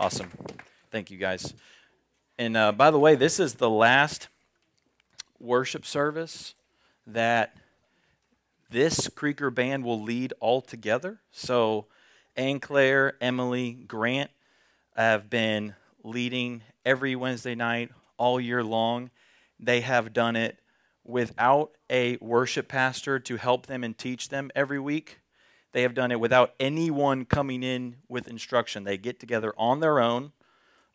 Awesome. Thank you, guys. And uh, by the way, this is the last worship service that this Creeker band will lead all together. So, Ann Claire, Emily, Grant have been leading every Wednesday night all year long. They have done it without a worship pastor to help them and teach them every week. They have done it without anyone coming in with instruction. They get together on their own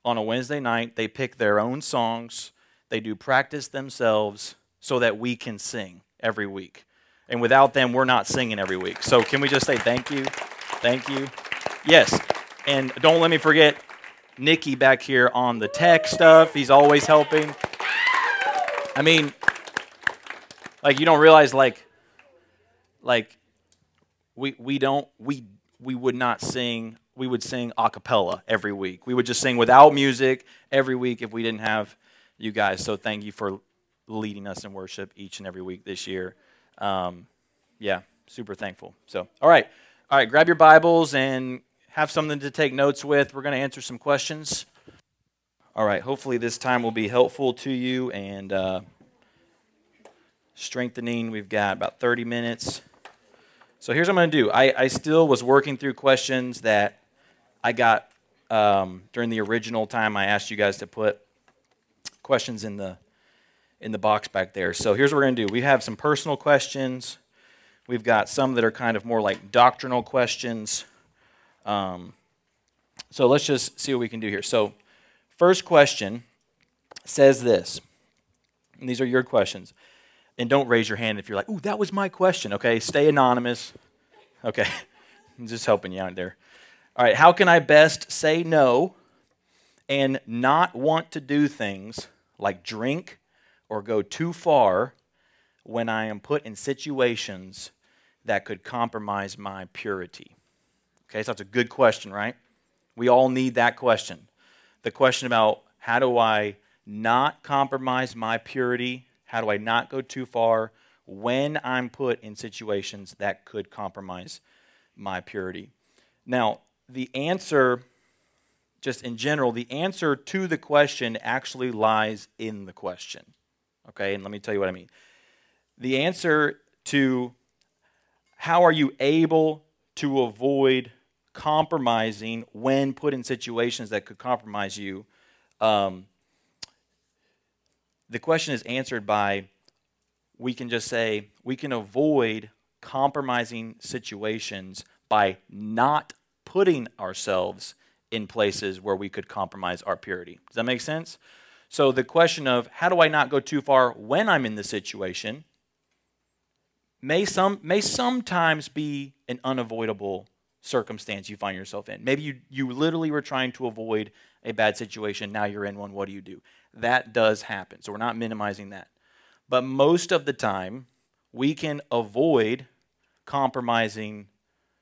on a Wednesday night. They pick their own songs. They do practice themselves so that we can sing every week. And without them, we're not singing every week. So can we just say thank you? Thank you. Yes. And don't let me forget Nikki back here on the tech stuff. He's always helping. I mean, like you don't realize like like we we don't we we would not sing we would sing a cappella every week. We would just sing without music every week if we didn't have you guys. So thank you for leading us in worship each and every week this year. Um, yeah, super thankful. So, all right, all right, grab your Bibles and have something to take notes with. We're going to answer some questions. All right, hopefully this time will be helpful to you and uh, strengthening. We've got about 30 minutes. So here's what I'm going to do. I, I still was working through questions that I got um, during the original time I asked you guys to put questions in the in the box back there. So here's what we're going to do. We have some personal questions. We've got some that are kind of more like doctrinal questions. Um, so let's just see what we can do here. So, first question says this, and these are your questions. And don't raise your hand if you're like, ooh, that was my question. Okay, stay anonymous. Okay, I'm just helping you out there. All right, how can I best say no and not want to do things like drink or go too far when I am put in situations that could compromise my purity? Okay, so that's a good question, right? We all need that question. The question about how do I not compromise my purity how do I not go too far when I'm put in situations that could compromise my purity? Now, the answer, just in general, the answer to the question actually lies in the question. Okay, and let me tell you what I mean. The answer to how are you able to avoid compromising when put in situations that could compromise you um, the question is answered by we can just say we can avoid compromising situations by not putting ourselves in places where we could compromise our purity. Does that make sense? So the question of how do I not go too far when I'm in the situation may some may sometimes be an unavoidable circumstance you find yourself in. Maybe you you literally were trying to avoid a bad situation, now you're in one, what do you do? That does happen. So we're not minimizing that. But most of the time, we can avoid compromising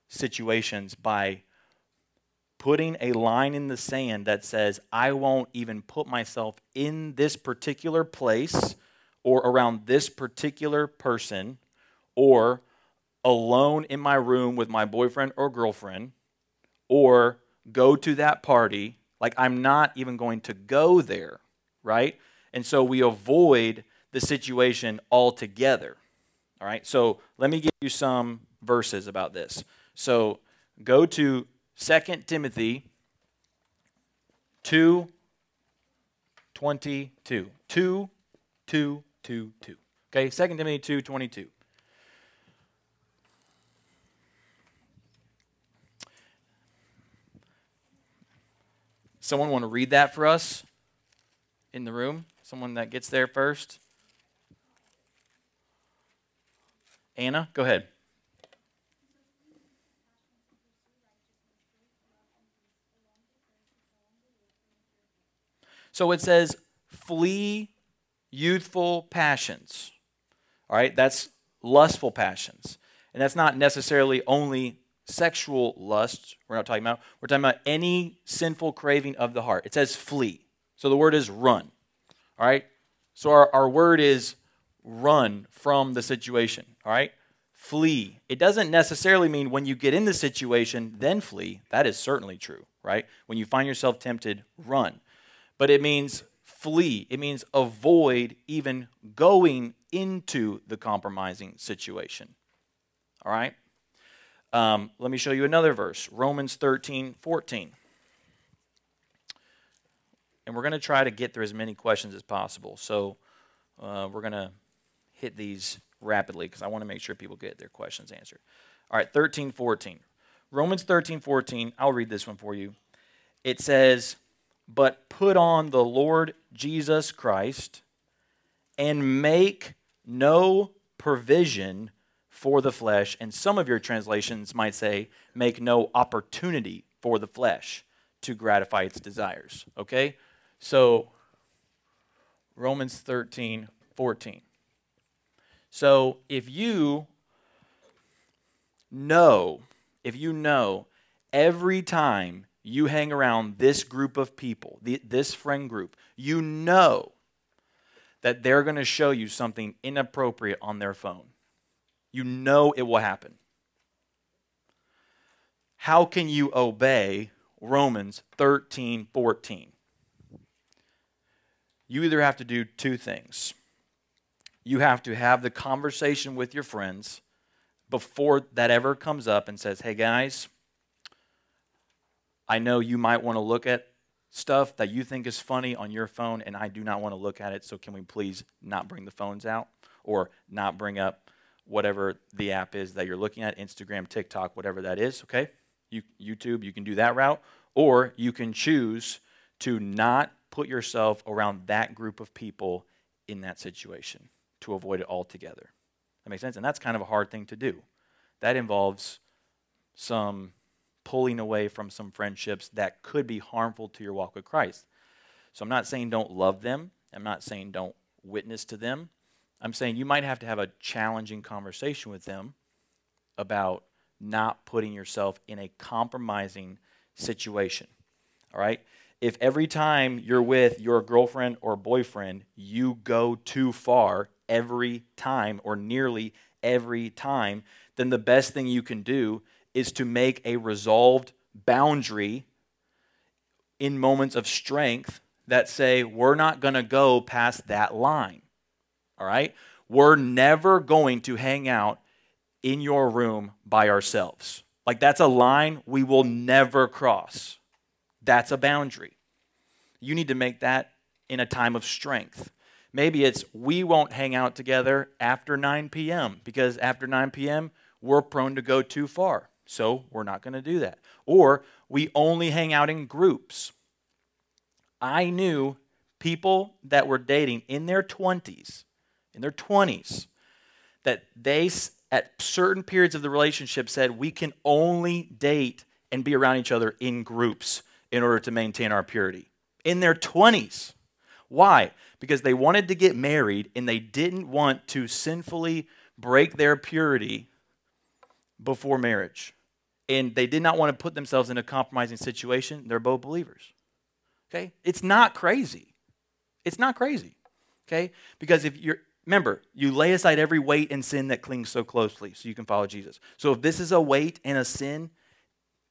situations by putting a line in the sand that says, I won't even put myself in this particular place or around this particular person or alone in my room with my boyfriend or girlfriend or go to that party. Like, I'm not even going to go there right? And so we avoid the situation altogether. All right, so let me give you some verses about this. So go to 2 Timothy 2 22. 2 2 2 2. Okay, 2 Timothy 2 22. Someone want to read that for us? In the room? Someone that gets there first? Anna, go ahead. So it says, flee youthful passions. All right, that's lustful passions. And that's not necessarily only sexual lust we're not talking about. We're talking about any sinful craving of the heart. It says flee. So the word is run. All right? So our, our word is run from the situation. All right? Flee. It doesn't necessarily mean when you get in the situation, then flee. That is certainly true, right? When you find yourself tempted, run. But it means flee, it means avoid even going into the compromising situation. All right? Um, let me show you another verse Romans 13 14. And we're going to try to get through as many questions as possible. So uh, we're going to hit these rapidly because I want to make sure people get their questions answered. All right, 13 14. Romans 13 14. I'll read this one for you. It says, But put on the Lord Jesus Christ and make no provision for the flesh. And some of your translations might say, make no opportunity for the flesh to gratify its desires. Okay? So, Romans 13, 14. So, if you know, if you know every time you hang around this group of people, this friend group, you know that they're going to show you something inappropriate on their phone. You know it will happen. How can you obey Romans 13 14? You either have to do two things. You have to have the conversation with your friends before that ever comes up and says, hey guys, I know you might want to look at stuff that you think is funny on your phone, and I do not want to look at it. So, can we please not bring the phones out or not bring up whatever the app is that you're looking at Instagram, TikTok, whatever that is? Okay. You, YouTube, you can do that route, or you can choose to not put yourself around that group of people in that situation to avoid it altogether. That makes sense? And that's kind of a hard thing to do. That involves some pulling away from some friendships that could be harmful to your walk with Christ. So I'm not saying don't love them. I'm not saying don't witness to them. I'm saying you might have to have a challenging conversation with them about not putting yourself in a compromising situation. All right? If every time you're with your girlfriend or boyfriend, you go too far every time or nearly every time, then the best thing you can do is to make a resolved boundary in moments of strength that say, we're not going to go past that line. All right? We're never going to hang out in your room by ourselves. Like, that's a line we will never cross. That's a boundary. You need to make that in a time of strength. Maybe it's we won't hang out together after 9 p.m. because after 9 p.m., we're prone to go too far. So we're not going to do that. Or we only hang out in groups. I knew people that were dating in their 20s, in their 20s, that they, at certain periods of the relationship, said we can only date and be around each other in groups in order to maintain our purity. In their 20s. Why? Because they wanted to get married and they didn't want to sinfully break their purity before marriage and they did not want to put themselves in a compromising situation. They're both believers. Okay? It's not crazy. It's not crazy. Okay? Because if you're, remember, you lay aside every weight and sin that clings so closely so you can follow Jesus. So if this is a weight and a sin,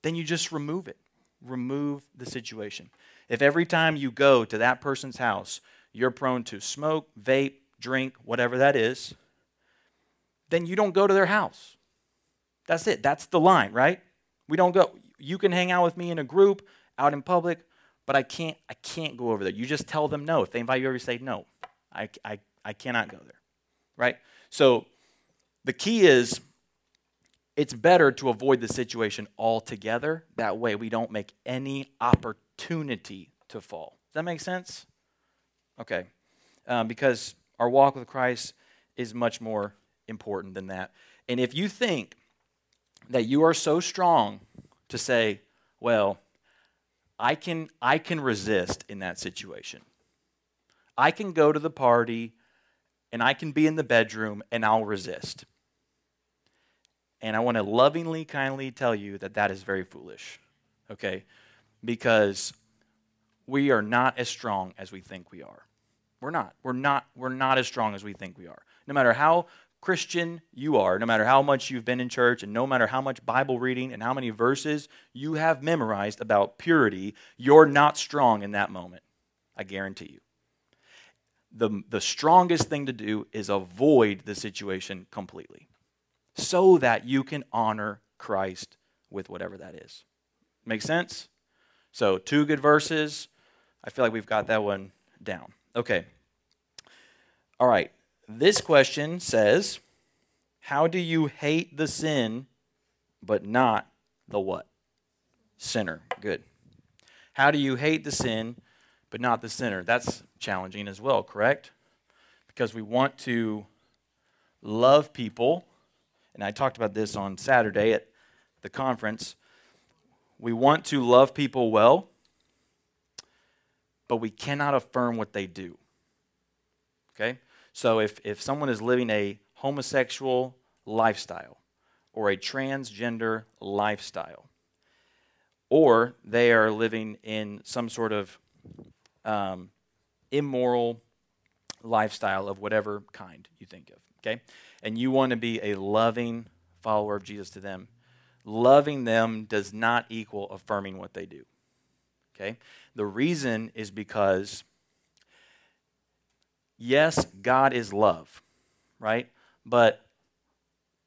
then you just remove it. Remove the situation. If every time you go to that person's house, you're prone to smoke, vape, drink, whatever that is, then you don't go to their house. That's it. That's the line, right? We don't go. You can hang out with me in a group out in public, but I can't. I can't go over there. You just tell them no. If they invite you over, you say no. I, I, I cannot go there, right? So the key is it's better to avoid the situation altogether. That way, we don't make any opportunity to fall. Does that make sense? Okay. Um, because our walk with Christ is much more important than that. And if you think that you are so strong to say, well, I can, I can resist in that situation. I can go to the party and I can be in the bedroom and I'll resist. And I want to lovingly, kindly tell you that that is very foolish, okay? Because we are not as strong as we think we are. We're not. We're not. We're not as strong as we think we are. No matter how Christian you are, no matter how much you've been in church and no matter how much Bible reading and how many verses you have memorized about purity, you're not strong in that moment. I guarantee you. The, the strongest thing to do is avoid the situation completely so that you can honor Christ with whatever that is. Make sense? So, two good verses. I feel like we've got that one down. Okay. All right. This question says, How do you hate the sin but not the what? Sinner. Good. How do you hate the sin but not the sinner? That's challenging as well, correct? Because we want to love people, and I talked about this on Saturday at the conference. We want to love people well, but we cannot affirm what they do. Okay? So if, if someone is living a homosexual lifestyle or a transgender lifestyle, or they are living in some sort of um, immoral lifestyle of whatever kind you think of, okay? And you want to be a loving follower of Jesus to them. Loving them does not equal affirming what they do, okay? The reason is because yes, God is love, right? But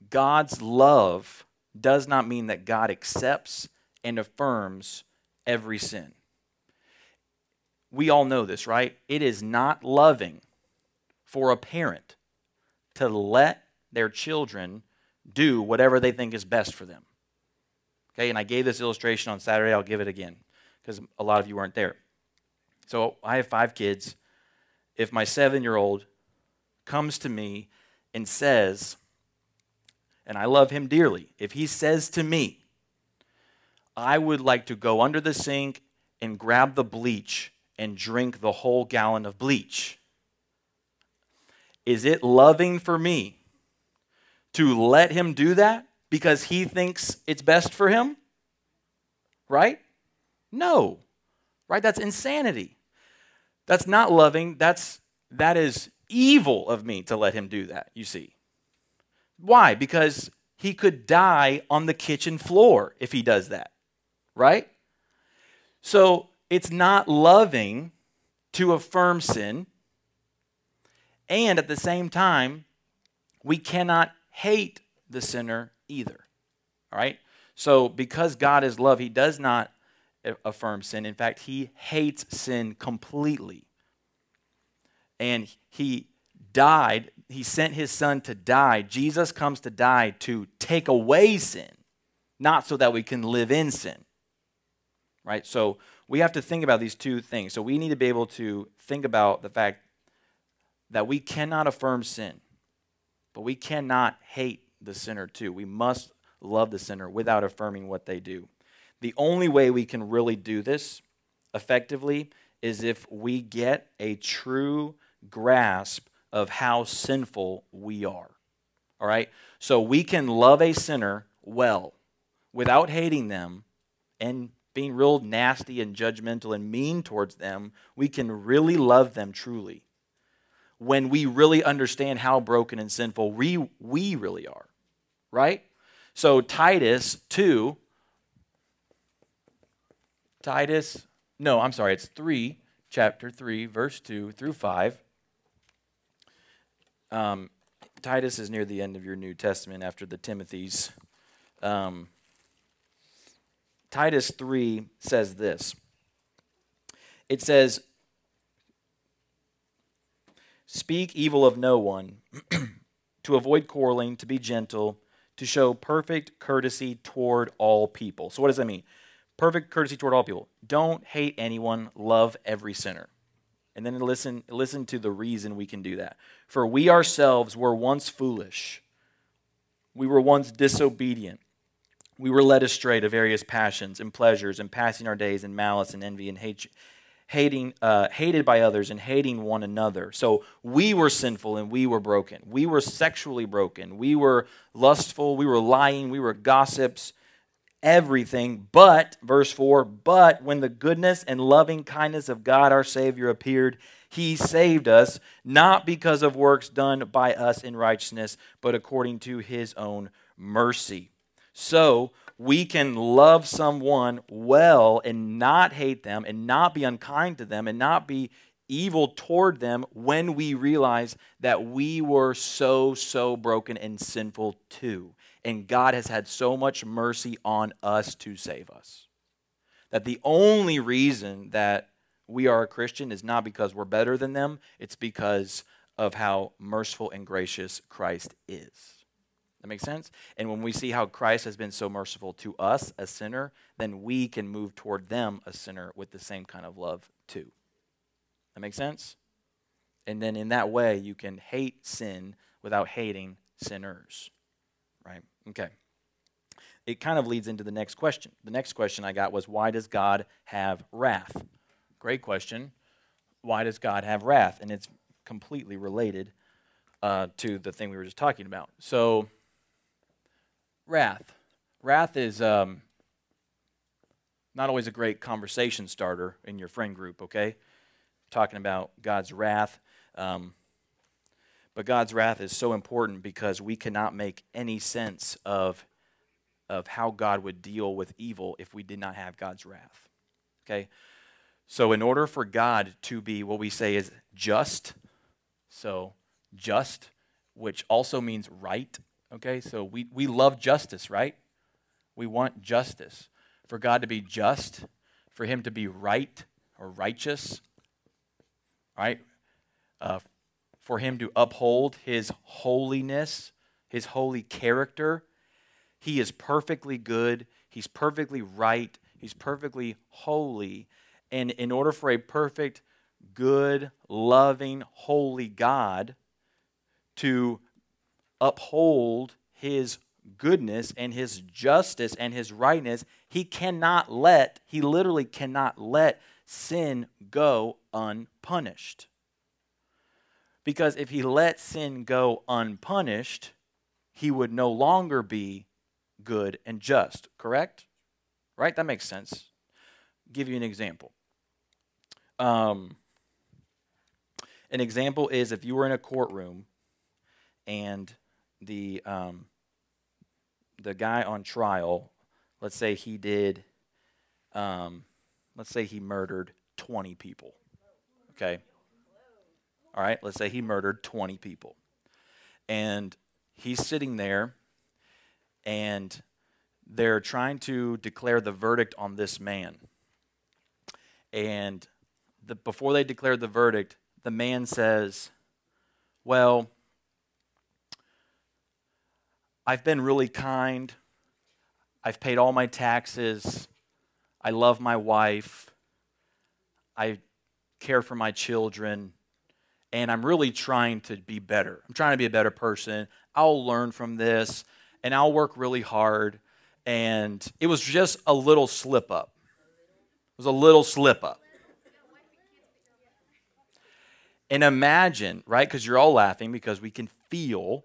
God's love does not mean that God accepts and affirms every sin. We all know this, right? It is not loving for a parent to let their children do whatever they think is best for them. Okay, and I gave this illustration on Saturday. I'll give it again because a lot of you weren't there. So I have five kids if my seven year old comes to me and says, and I love him dearly, if he says to me, I would like to go under the sink and grab the bleach and drink the whole gallon of bleach. Is it loving for me to let him do that because he thinks it's best for him? Right? No. Right? That's insanity. That's not loving. That's that is evil of me to let him do that, you see. Why? Because he could die on the kitchen floor if he does that. Right? So, it's not loving to affirm sin. And at the same time, we cannot hate the sinner either. All right? So, because God is love, he does not affirm sin. In fact, he hates sin completely. And he died, he sent his son to die. Jesus comes to die to take away sin, not so that we can live in sin. Right? So we have to think about these two things. So we need to be able to think about the fact that we cannot affirm sin, but we cannot hate the sinner too. We must love the sinner without affirming what they do. The only way we can really do this effectively is if we get a true grasp of how sinful we are. All right? So we can love a sinner well without hating them and being real nasty and judgmental and mean towards them. We can really love them truly when we really understand how broken and sinful we, we really are. Right? So Titus 2 Titus, no, I'm sorry, it's 3, chapter 3, verse 2 through 5. Um, Titus is near the end of your New Testament after the Timothy's. Um, Titus 3 says this it says, Speak evil of no one, to avoid quarreling, to be gentle, to show perfect courtesy toward all people. So, what does that mean? perfect courtesy toward all people. Don't hate anyone, love every sinner. And then listen, listen to the reason we can do that. For we ourselves were once foolish. We were once disobedient. We were led astray to various passions and pleasures and passing our days in malice and envy and hate, hating, uh, hated by others and hating one another. So we were sinful and we were broken. We were sexually broken. We were lustful. We were lying. We were gossips everything, but, verse 4, but when the goodness and loving kindness of God our Savior appeared, he saved us, not because of works done by us in righteousness, but according to his own mercy. So we can love someone well and not hate them and not be unkind to them and not be evil toward them when we realize that we were so, so broken and sinful too. And God has had so much mercy on us to save us. That the only reason that we are a Christian is not because we're better than them, it's because of how merciful and gracious Christ is. That makes sense? And when we see how Christ has been so merciful to us, a sinner, then we can move toward them, a sinner, with the same kind of love too. That makes sense? And then in that way, you can hate sin without hating sinners. Right? Okay. It kind of leads into the next question. The next question I got was why does God have wrath? Great question. Why does God have wrath? And it's completely related uh, to the thing we were just talking about. So, wrath. Wrath is um, not always a great conversation starter in your friend group, okay? Talking about God's wrath. Um, but God's wrath is so important because we cannot make any sense of, of how God would deal with evil if we did not have God's wrath. Okay? So, in order for God to be what we say is just, so just, which also means right, okay? So, we, we love justice, right? We want justice. For God to be just, for Him to be right or righteous, right? Uh, for Him to uphold His holiness, His holy character. He is perfectly good, He's perfectly right, He's perfectly holy and in order for a perfect, good, loving, holy God to uphold his goodness and his justice and his rightness, he cannot let, he literally cannot let sin go unpunished. Because if he let sin go unpunished, he would no longer be good and just, correct? Right? That makes sense. I'll give you an example. Um, an example is if you were in a courtroom and the um, the guy on trial, let's say he did, um, let's say he murdered 20 people. Okay. All right. Let's say he murdered 20 people, and he's sitting there, and they're trying to declare the verdict on this man, and the, before they declare the verdict, the man says, Well, I've been really kind. I've paid all my taxes. I love my wife. I care for my children. And I'm really trying to be better. I'm trying to be a better person. I'll learn from this and I'll work really hard. And it was just a little slip up. It was a little slip up. And imagine, right? Because you're all laughing because we can feel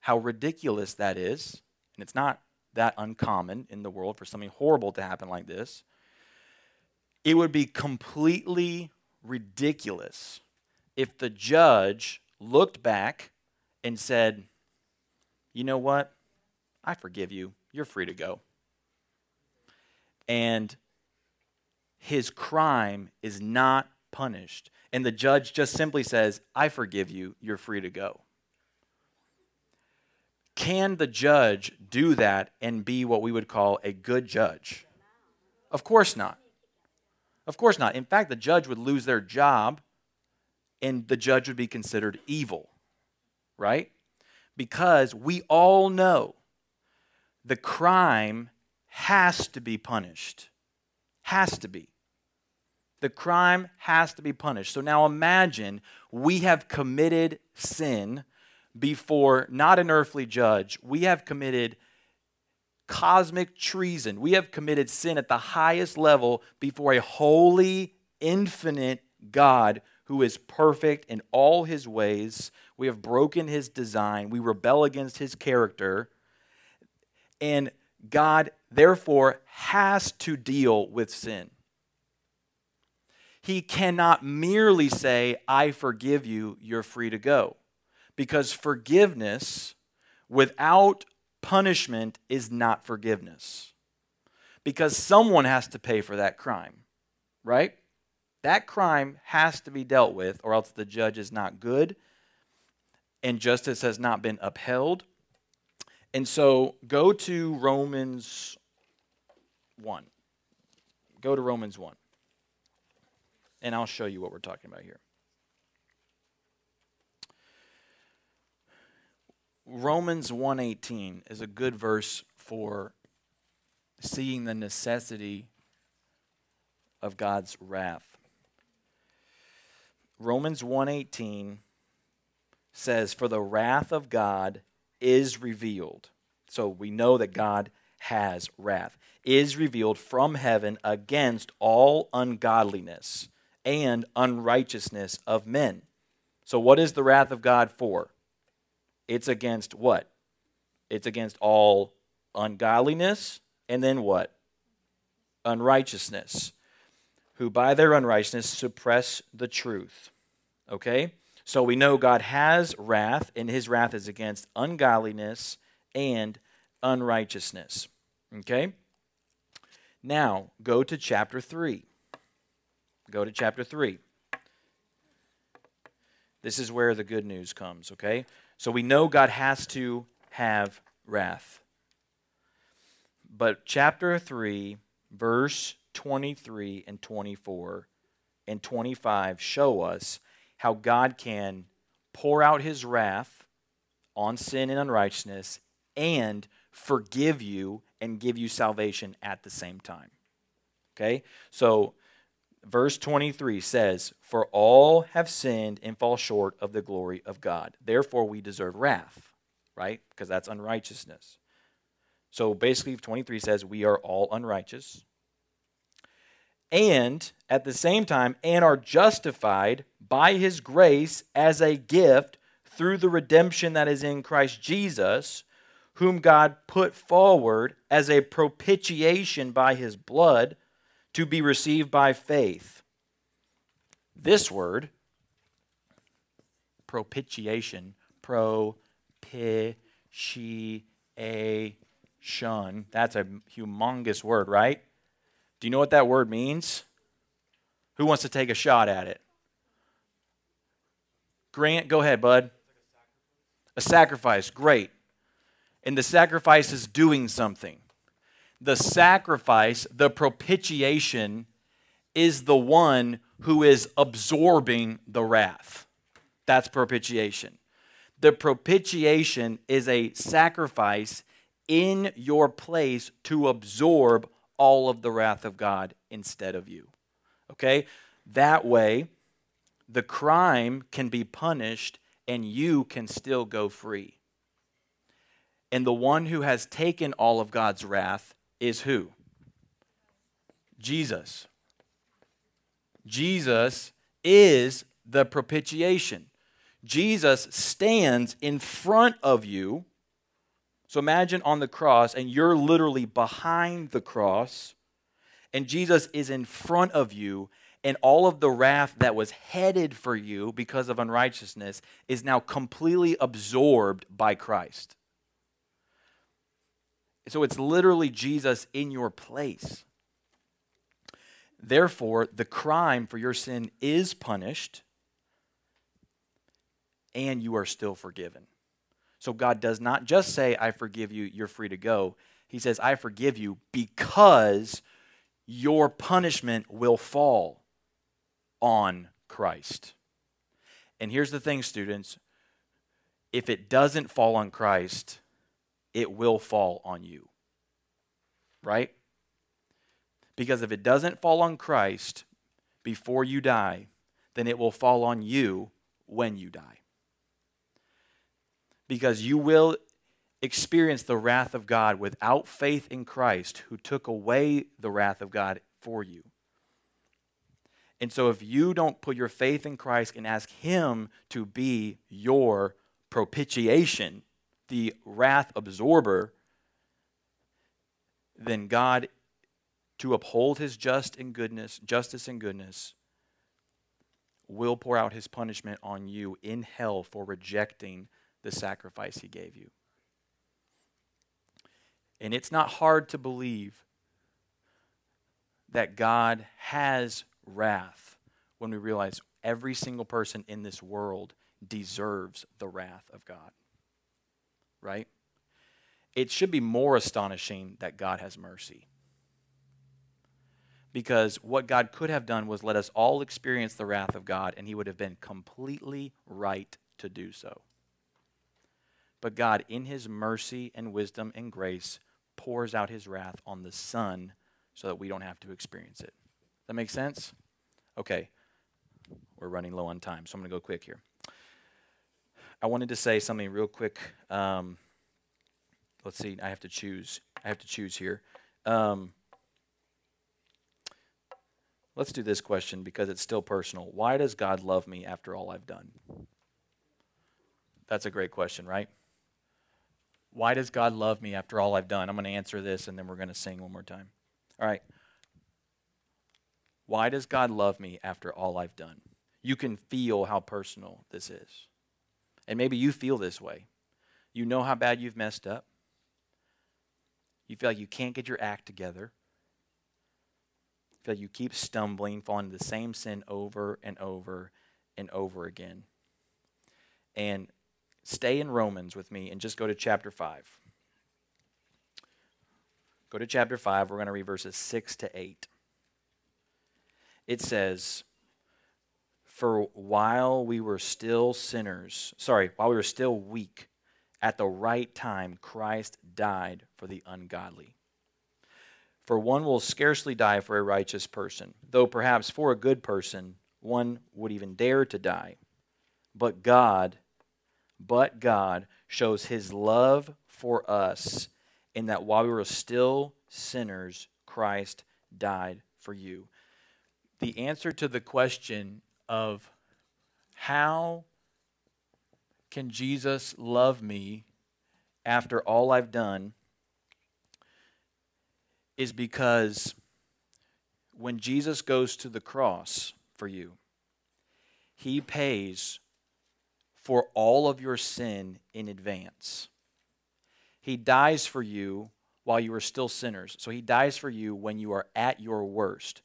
how ridiculous that is. And it's not that uncommon in the world for something horrible to happen like this. It would be completely ridiculous if the judge looked back and said, You know what? I forgive you. You're free to go. And his crime is not punished and the judge just simply says, I forgive you, you're free to go. Can the judge do that and be what we would call a good judge? Of course not. Of course not. In fact, the judge would lose their job and the judge would be considered evil, right? Because we all know the crime has to be punished. Has to be. The crime has to be punished. So now imagine we have committed sin before not an earthly judge. We have committed cosmic treason. We have committed sin at the highest level before a holy, infinite God who is perfect in all his ways. We have broken his design. We rebel against his character. And God therefore, has to deal with sin. He cannot merely say, I forgive you, you're free to go. Because forgiveness without punishment is not forgiveness. Because someone has to pay for that crime, right? That crime has to be dealt with, or else the judge is not good and justice has not been upheld. And so go to Romans 1. Go to Romans 1. And I'll show you what we're talking about here. Romans 1:18 is a good verse for seeing the necessity of God's wrath. Romans 1:18 says for the wrath of God is revealed. So we know that God has wrath. Is revealed from heaven against all ungodliness and unrighteousness of men. So what is the wrath of God for? It's against what? It's against all ungodliness and then what? Unrighteousness. Who by their unrighteousness suppress the truth. Okay? So we know God has wrath, and his wrath is against ungodliness and unrighteousness. Okay? Now, go to chapter 3. Go to chapter 3. This is where the good news comes, okay? So we know God has to have wrath. But chapter 3, verse 23 and 24 and 25 show us how God can pour out his wrath on sin and unrighteousness and forgive you and give you salvation at the same time. Okay? So, verse 23 says, For all have sinned and fall short of the glory of God. Therefore, we deserve wrath, right? Because that's unrighteousness. So, basically, 23 says, We are all unrighteous and at the same time, and are justified by his grace as a gift through the redemption that is in Christ Jesus, whom God put forward as a propitiation by his blood to be received by faith. This word, propitiation, propitiation, that's a humongous word, right? Do you know what that word means? Who wants to take a shot at it? Grant, go ahead, bud. A sacrifice, great. And the sacrifice is doing something. The sacrifice, the propitiation, is the one who is absorbing the wrath. That's propitiation. The propitiation is a sacrifice in your place to absorb all of the wrath of God instead of you. Okay? That way, the crime can be punished and you can still go free. And the one who has taken all of God's wrath is who? Jesus. Jesus is the propitiation. Jesus stands in front of you so imagine on the cross, and you're literally behind the cross, and Jesus is in front of you, and all of the wrath that was headed for you because of unrighteousness is now completely absorbed by Christ. So it's literally Jesus in your place. Therefore, the crime for your sin is punished, and you are still forgiven. So God does not just say, I forgive you, you're free to go. He says, I forgive you because your punishment will fall on Christ. And here's the thing, students if it doesn't fall on Christ, it will fall on you. Right? Because if it doesn't fall on Christ before you die, then it will fall on you when you die because you will experience the wrath of God without faith in Christ, who took away the wrath of God for you. And so, if you don't put your faith in Christ and ask Him to be your propitiation, the wrath absorber, then God, to uphold his just and goodness, justice and goodness, will pour out his punishment on you in hell for rejecting the sacrifice he gave you. And it's not hard to believe that God has wrath when we realize every single person in this world deserves the wrath of God. Right? It should be more astonishing that God has mercy. Because what God could have done was let us all experience the wrath of God, and He would have been completely right to do so. But God, in His mercy and wisdom and grace, pours out His wrath on the Son so that we don't have to experience it. That makes sense? Okay. We're running low on time, so I'm going to go quick here. I wanted to say something real quick. Um, let's see. I have to choose. I have to choose here. Um, let's do this question because it's still personal. Why does God love me after all I've done? That's a great question, right? Why does God love me after all I've done? I'm going to answer this and then we're going to sing one more time. All right. Why does God love me after all I've done? You can feel how personal this is. And maybe you feel this way. You know how bad you've messed up. You feel like you can't get your act together. You feel like you keep stumbling, falling into the same sin over and over and over again. And stay in Romans with me and just go to chapter 5. Go to chapter 5. We're going to read verses 6 to 8. It says, For while we were still sinners, sorry, while we were still weak, at the right time Christ died for the ungodly. For one will scarcely die for a righteous person, though perhaps for a good person one would even dare to die. But God, but God shows his love for us in that while we were still sinners, Christ died for you. The answer to the question of how can Jesus love me after all I've done is because when Jesus goes to the cross for you, he pays for all of your sin in advance. He dies for you while you are still sinners. So he dies for you when you are at your worst.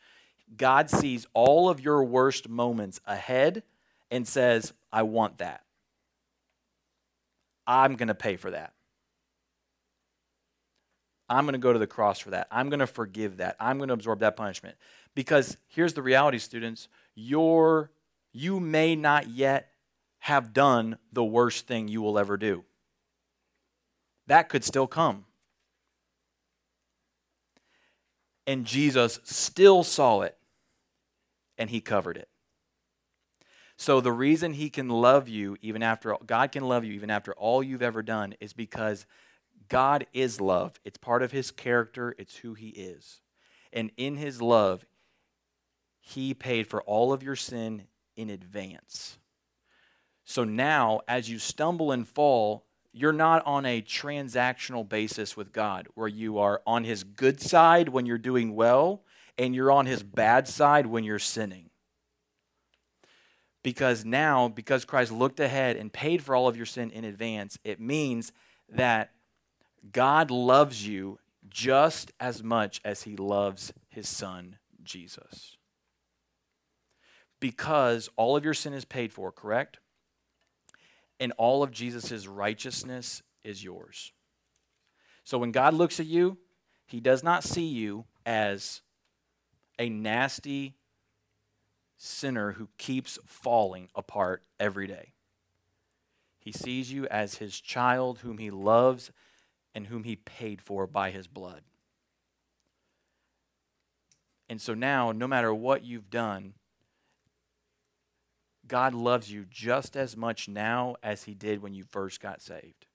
God sees all of your worst moments ahead and says, I want that. I'm going to pay for that. I'm going to go to the cross for that. I'm going to forgive that. I'm going to absorb that punishment. Because here's the reality, students. You're, you may not yet have done the worst thing you will ever do. That could still come. And Jesus still saw it and he covered it. So the reason he can love you even after God can love you even after all you've ever done is because God is love. It's part of his character, it's who he is. And in his love, he paid for all of your sin in advance. So now, as you stumble and fall, you're not on a transactional basis with God where you are on his good side when you're doing well and you're on his bad side when you're sinning. Because now, because Christ looked ahead and paid for all of your sin in advance, it means that God loves you just as much as he loves his son, Jesus. Because all of your sin is paid for, correct? And all of Jesus' righteousness is yours. So when God looks at you, he does not see you as a nasty sinner who keeps falling apart every day. He sees you as his child whom he loves and whom he paid for by his blood. And so now, no matter what you've done, God loves you just as much now as he did when you first got saved.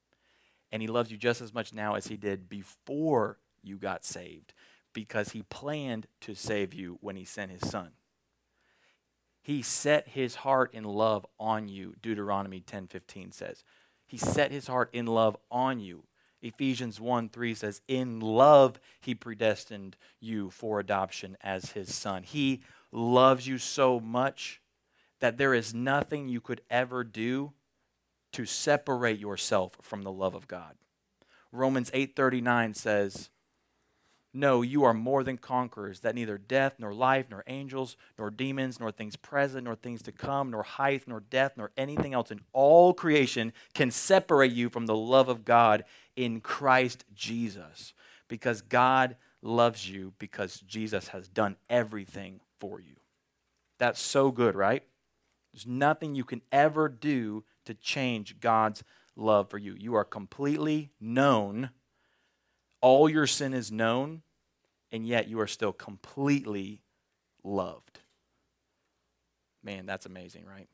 And he loves you just as much now as he did before you got saved because he planned to save you when he sent his son. He set his heart in love on you, Deuteronomy 10:15 says. He set his heart in love on you. Ephesians 1 3 says, In love, he predestined you for adoption as his son. He loves you so much that there is nothing you could ever do to separate yourself from the love of God. Romans 8:39 says, "No, you are more than conquerors, that neither death nor life nor angels nor demons nor things present nor things to come nor height nor depth nor anything else in all creation can separate you from the love of God in Christ Jesus, because God loves you because Jesus has done everything for you." That's so good, right? There's nothing you can ever do to change God's love for you. You are completely known. All your sin is known, and yet you are still completely loved. Man, that's amazing, right?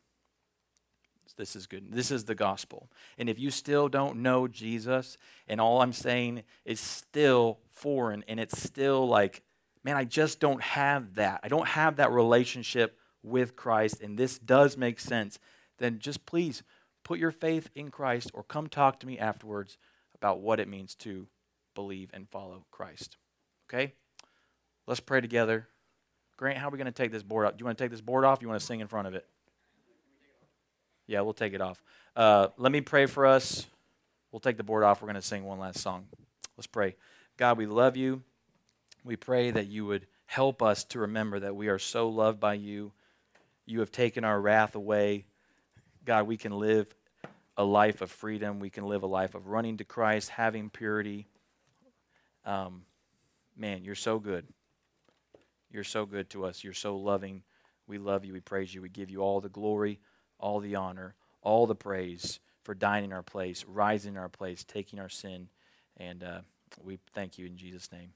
This is good. This is the gospel. And if you still don't know Jesus, and all I'm saying is still foreign, and it's still like, man, I just don't have that. I don't have that relationship with Christ, and this does make sense, then just please put your faith in Christ or come talk to me afterwards about what it means to believe and follow Christ. Okay? Let's pray together. Grant, how are we going to take this board off? Do you want to take this board off? you want to sing in front of it? Yeah, we'll take it off. Uh, let me pray for us. We'll take the board off. We're going to sing one last song. Let's pray. God, we love you. We pray that you would help us to remember that we are so loved by you. You have taken our wrath away. God, we can live a life of freedom. We can live a life of running to Christ, having purity. Um, man, you're so good. You're so good to us. You're so loving. We love you. We praise you. We give you all the glory, all the honor, all the praise for dying in our place, rising in our place, taking our sin. And uh, we thank you in Jesus' name.